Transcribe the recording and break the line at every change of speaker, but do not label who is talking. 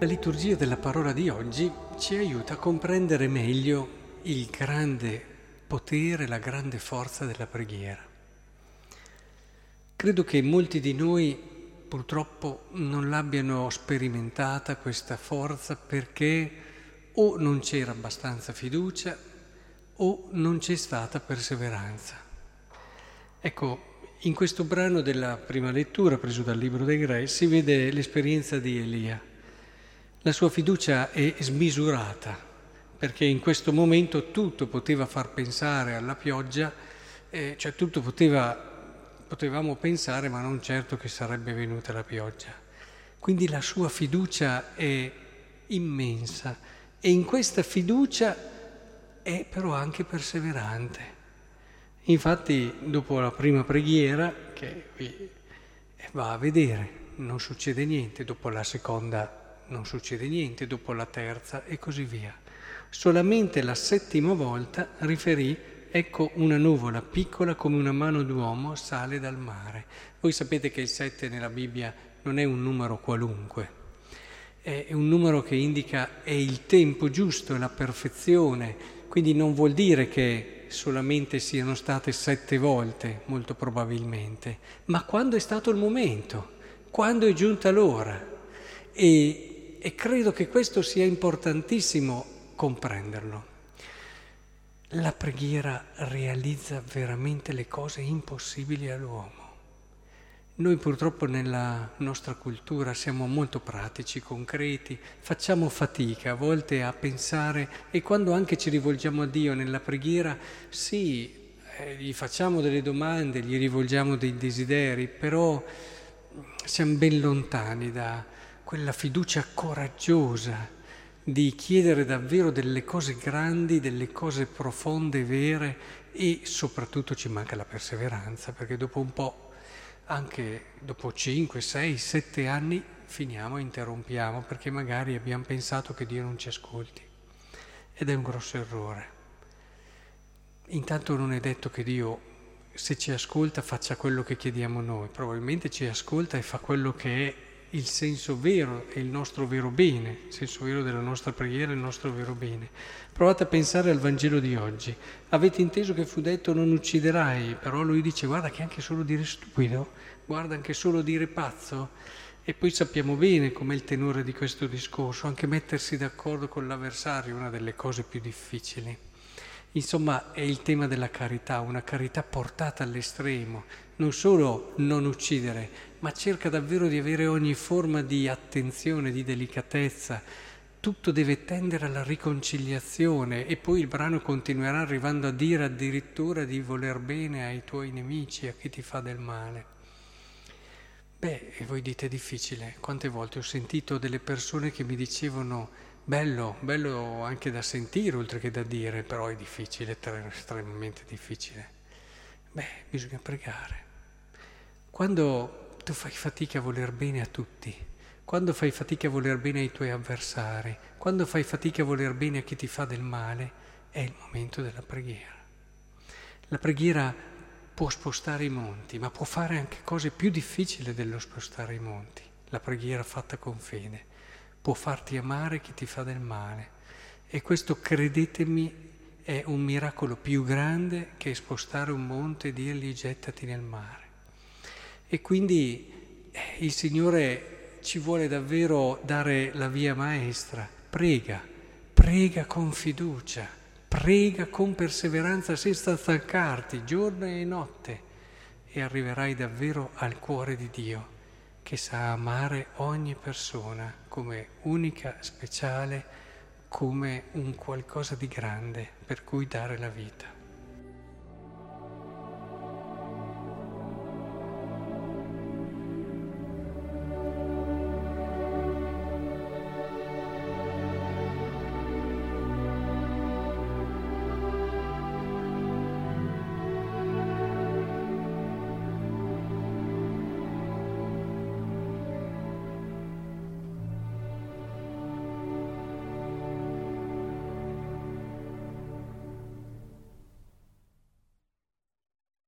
La liturgia della parola di oggi ci aiuta a comprendere meglio il grande potere, la grande forza della preghiera. Credo che molti di noi purtroppo non l'abbiano sperimentata questa forza perché o non c'era abbastanza fiducia o non c'è stata perseveranza. Ecco, in questo brano della prima lettura, preso dal libro dei Grei, si vede l'esperienza di Elia. La sua fiducia è smisurata, perché in questo momento tutto poteva far pensare alla pioggia, eh, cioè tutto poteva, potevamo pensare, ma non certo che sarebbe venuta la pioggia. Quindi la sua fiducia è immensa e in questa fiducia è però anche perseverante. Infatti dopo la prima preghiera, che eh, va a vedere, non succede niente, dopo la seconda non succede niente, dopo la terza e così via. Solamente la settima volta riferì, ecco una nuvola piccola come una mano d'uomo sale dal mare. Voi sapete che il sette nella Bibbia non è un numero qualunque, è un numero che indica è il tempo giusto, è la perfezione, quindi non vuol dire che solamente siano state sette volte, molto probabilmente, ma quando è stato il momento, quando è giunta l'ora. E, e credo che questo sia importantissimo comprenderlo. La preghiera realizza veramente le cose impossibili all'uomo. Noi purtroppo nella nostra cultura siamo molto pratici, concreti, facciamo fatica a volte a pensare e quando anche ci rivolgiamo a Dio nella preghiera, sì, eh, gli facciamo delle domande, gli rivolgiamo dei desideri, però siamo ben lontani da quella fiducia coraggiosa di chiedere davvero delle cose grandi, delle cose profonde, vere e soprattutto ci manca la perseveranza, perché dopo un po' anche dopo 5, 6, 7 anni finiamo e interrompiamo perché magari abbiamo pensato che Dio non ci ascolti. Ed è un grosso errore. Intanto non è detto che Dio, se ci ascolta, faccia quello che chiediamo noi, probabilmente ci ascolta e fa quello che è il senso vero e il nostro vero bene, il senso vero della nostra preghiera, il nostro vero bene. Provate a pensare al Vangelo di oggi. Avete inteso che fu detto non ucciderai, però lui dice guarda che anche solo dire stupido, guarda anche solo dire pazzo. E poi sappiamo bene com'è il tenore di questo discorso, anche mettersi d'accordo con l'avversario è una delle cose più difficili. Insomma, è il tema della carità, una carità portata all'estremo, non solo non uccidere, ma cerca davvero di avere ogni forma di attenzione, di delicatezza. Tutto deve tendere alla riconciliazione e poi il brano continuerà arrivando a dire addirittura di voler bene ai tuoi nemici, a chi ti fa del male. Beh, e voi dite difficile. Quante volte ho sentito delle persone che mi dicevano bello, bello anche da sentire oltre che da dire, però è difficile, estremamente difficile. Beh, bisogna pregare. Quando tu fai fatica a voler bene a tutti, quando fai fatica a voler bene ai tuoi avversari, quando fai fatica a voler bene a chi ti fa del male, è il momento della preghiera. La preghiera può spostare i monti, ma può fare anche cose più difficili dello spostare i monti. La preghiera fatta con fede può farti amare chi ti fa del male. E questo, credetemi, è un miracolo più grande che spostare un monte e dirgli gettati nel mare. E quindi eh, il Signore ci vuole davvero dare la via maestra. Prega, prega con fiducia Prega con perseveranza senza stancarti giorno e notte e arriverai davvero al cuore di Dio che sa amare ogni persona come unica, speciale, come un qualcosa di grande per cui dare la vita.